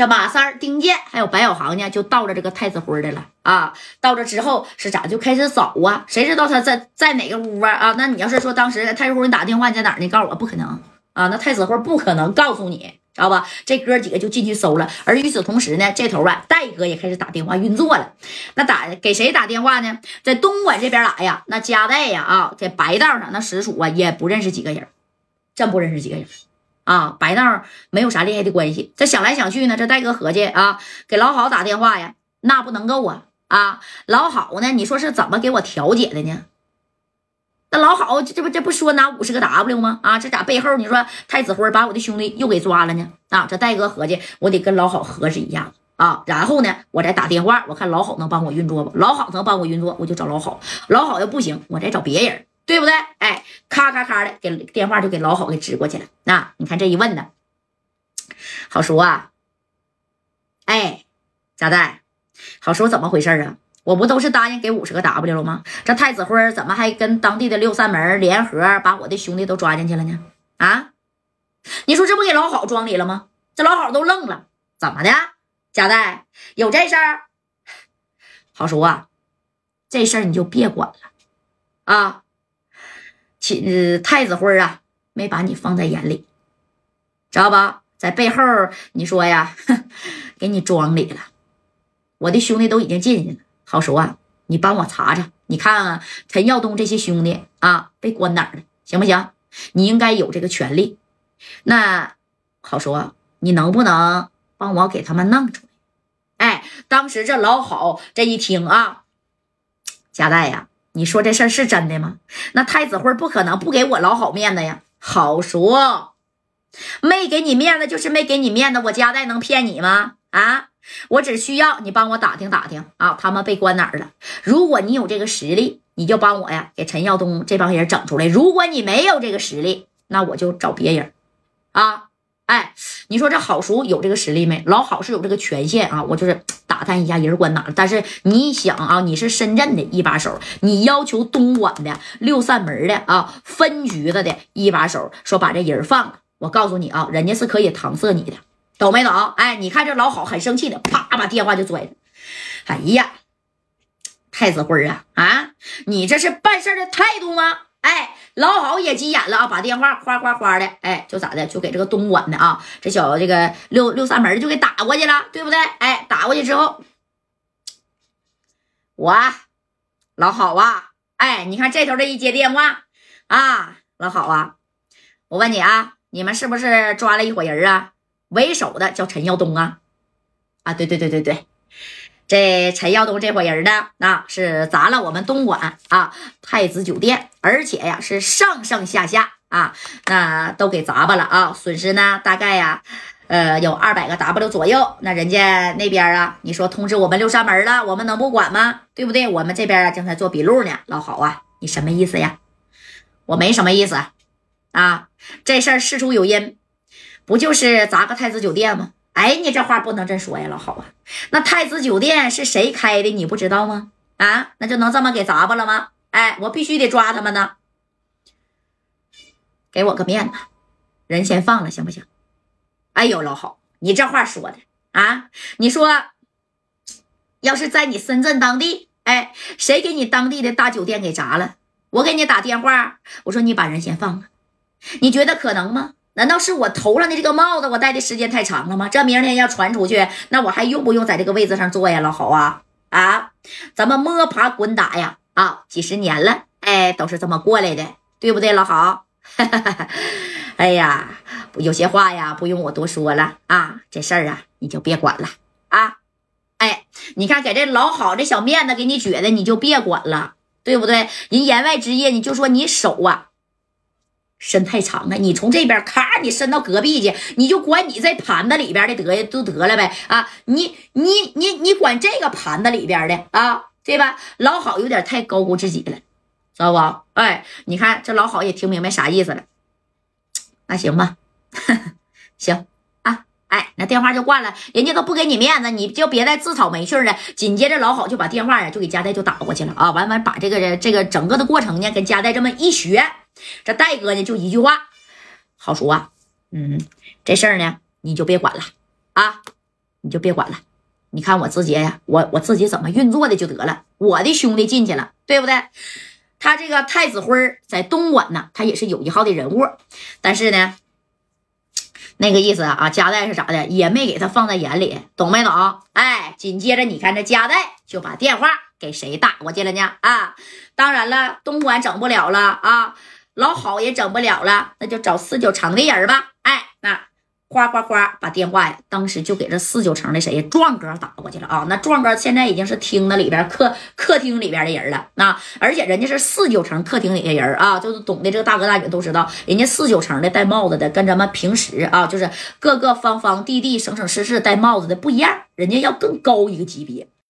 这马三、丁健还有白小航呢，就到了这个太子辉的了啊。到这之后是咋就开始找啊？谁知道他在在哪个屋啊？啊，那你要是说当时太子辉你打电话你在哪呢？告诉我不可能啊，那太子辉不可能告诉你，知道吧？这哥几个就进去搜了。而与此同时呢，这头啊，戴哥也开始打电话运作了。那打给谁打电话呢？在东莞这边来呀，那加代呀啊，在白道上那实属啊也不认识几个人，真不认识几个人。啊，白道没有啥厉害的关系。这想来想去呢，这戴哥合计啊，给老好打电话呀，那不能够啊啊！老好呢，你说是怎么给我调解的呢？那老好这不这不说拿五十个 W 吗？啊，这咋背后你说太子辉把我的兄弟又给抓了呢？啊，这戴哥合计，我得跟老好核实一下啊，然后呢，我再打电话，我看老好能帮我运作不？老好能帮我运作，我就找老好；老好要不行，我再找别人。对不对？哎，咔咔咔的给电话就给老好给支过去了。那你看这一问呢，好叔啊，哎，贾代，好叔怎么回事啊？我不都是答应给五十个 W 了吗？这太子辉怎么还跟当地的六扇门联合把我的兄弟都抓进去了呢？啊，你说这不给老好装里了吗？这老好都愣了，怎么的？贾代有这事儿？好叔啊，这事儿你就别管了啊。亲，太子辉啊，没把你放在眼里，知道吧？在背后你说呀，给你装里了。我的兄弟都已经进去了，好说啊，你帮我查查，你看看陈耀东这些兄弟啊，被关哪儿了，行不行？你应该有这个权利。那好说，你能不能帮我给他们弄出来？哎，当时这老好这一听啊，贾代呀。你说这事儿是真的吗？那太子辉不可能不给我老好面子呀！好说，没给你面子就是没给你面子，我家代能骗你吗？啊，我只需要你帮我打听打听啊，他们被关哪儿了？如果你有这个实力，你就帮我呀，给陈耀东这帮人整出来；如果你没有这个实力，那我就找别人，啊。哎，你说这好叔有这个实力没？老好是有这个权限啊，我就是打探一下人关哪。但是你想啊，你是深圳的一把手，你要求东莞的六扇门的啊分局子的一把手说把这人放了，我告诉你啊，人家是可以搪塞你的，懂没懂？哎，你看这老好很生气的，啪把电话就拽了。哎呀，太子辉啊啊，你这是办事的态度吗？哎。老好也急眼了啊，把电话哗哗哗的，哎，就咋的，就给这个东莞的啊，这小这个六六扇门就给打过去了，对不对？哎，打过去之后，我老好啊，哎，你看这头这一接电话啊，老好啊，我问你啊，你们是不是抓了一伙人啊？为首的叫陈耀东啊，啊，对对对对对。这陈耀东这伙人呢，那是砸了我们东莞啊太子酒店，而且呀是上上下下啊，那都给砸巴了啊，损失呢大概呀，呃有二百个 W 左右。那人家那边啊，你说通知我们六扇门了，我们能不管吗？对不对？我们这边啊正在做笔录呢。老好啊，你什么意思呀？我没什么意思啊，这事儿事出有因，不就是砸个太子酒店吗？哎，你这话不能这说呀，老好啊！那太子酒店是谁开的？你不知道吗？啊，那就能这么给砸巴了吗？哎，我必须得抓他们呢！给我个面子，人先放了，行不行？哎呦，老好，你这话说的啊！你说，要是在你深圳当地，哎，谁给你当地的大酒店给砸了？我给你打电话，我说你把人先放了，你觉得可能吗？难道是我头上的这个帽子我戴的时间太长了吗？这明天要传出去，那我还用不用在这个位置上坐呀？老好啊啊，咱们摸爬滚打呀啊，几十年了，哎，都是这么过来的，对不对？老好，哎呀，有些话呀不用我多说了啊，这事儿啊你就别管了啊，哎，你看给这老好这小面子给你撅的，你就别管了，对不对？人言外之意，你就说你手啊。伸太长了，你从这边咔，你伸到隔壁去，你就管你在盘子里边的得就得了呗啊！你你你你管这个盘子里边的啊，对吧？老好有点太高估自己了，知道不？哎，你看这老好也听明白啥意思了。那行吧，行啊，哎，那电话就挂了，人家都不给你面子，你就别再自讨没趣了。紧接着老好就把电话呀就给佳代就打过去了啊，完完把这个这个整个的过程呢跟佳代这么一学。这戴哥呢，就一句话，好说啊，嗯，这事儿呢，你就别管了啊，你就别管了。你看我直接呀，我我自己怎么运作的就得了。我的兄弟进去了，对不对？他这个太子辉在东莞呢，他也是有一号的人物，但是呢，那个意思啊啊，加代是咋的，也没给他放在眼里，懂没懂？哎，紧接着你看这加代就把电话给谁打过去了呢？啊，当然了，东莞整不了了啊，老好也整不了了，那就找四九城的人吧。哎，那。哗哗哗，把电话呀，当时就给这四九城的谁壮哥打过去了啊！那壮哥现在已经是厅子里边客客厅里边的人了，那而且人家是四九城客厅里的人啊，就是懂的这个大哥大姐都知道，人家四九城的戴帽子的跟咱们平时啊，就是各个方方地地省省市市戴帽子的不一样，人家要更高一个级别。